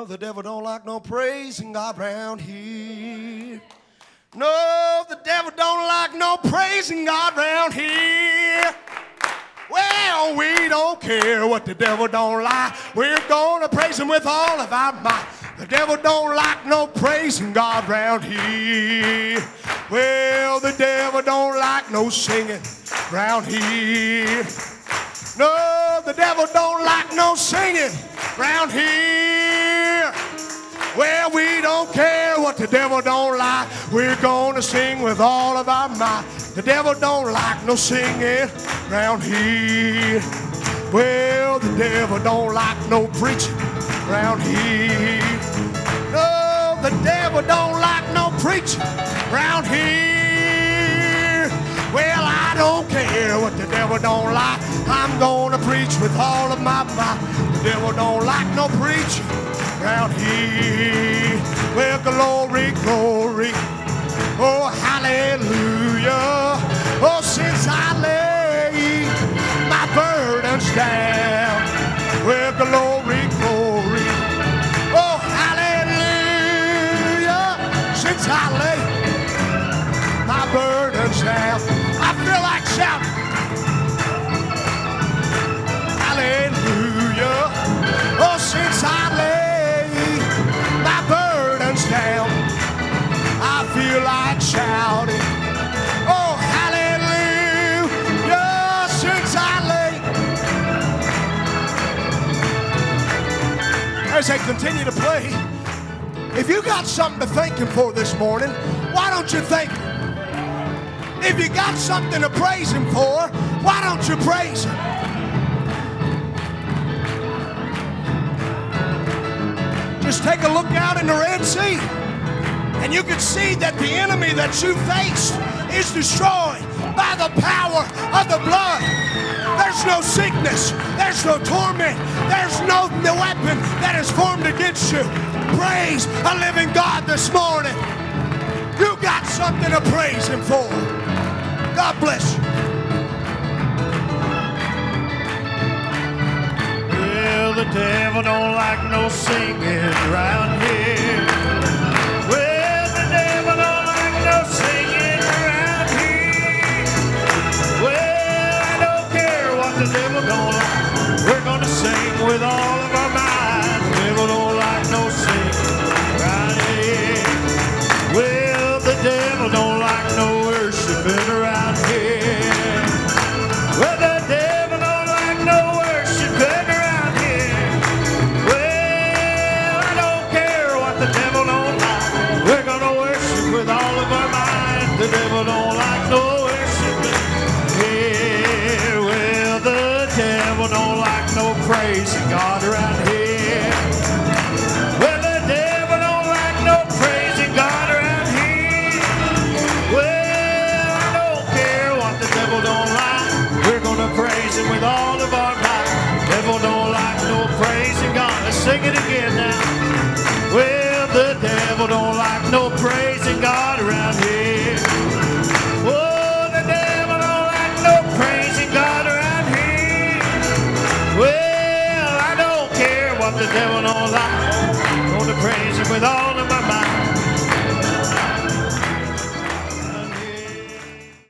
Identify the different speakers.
Speaker 1: Well, the devil don't like no praising God round here. No, the devil don't like no praising God round here. Well, we don't care what the devil don't like. We're gonna praise him with all of our might. The devil don't like no praising God round here. Well, the devil don't like no singing round here. No, the devil don't like no singing round here. Well, we don't care what the devil don't like. We're gonna sing with all of our might. The devil don't like no singing round here. Well, the devil don't like no preaching round here. No, the devil don't like no preaching round here. Well, I don't care what the devil don't like. I'm gonna preach with all of my might. The devil don't like no preaching round here. Well, glory, glory. Oh, hallelujah. Oh, since I lay my burdens down. Glory, glory. Feel like shouting. Oh, hallelujah. Since I. As they continue to play, if you got something to thank Him for this morning, why don't you thank Him? If you got something to praise Him for, why don't you praise Him? Just take a look out in the Red Sea, and you can see that the enemy that you faced is destroyed by the power of the blood. There's no sickness, there's no torment, there's no, no weapon that is formed against you. Praise a living God this morning. You got something to praise Him for. God bless you.
Speaker 2: Well, the devil don't like no singing around here. With all of our might. Devil don't like no praising God. Let's sing it again now. Well, the devil don't like no praising God around here. Oh, the devil don't like no praising God around here. Well, I don't care what the devil don't like. Gonna praise him with all of my might.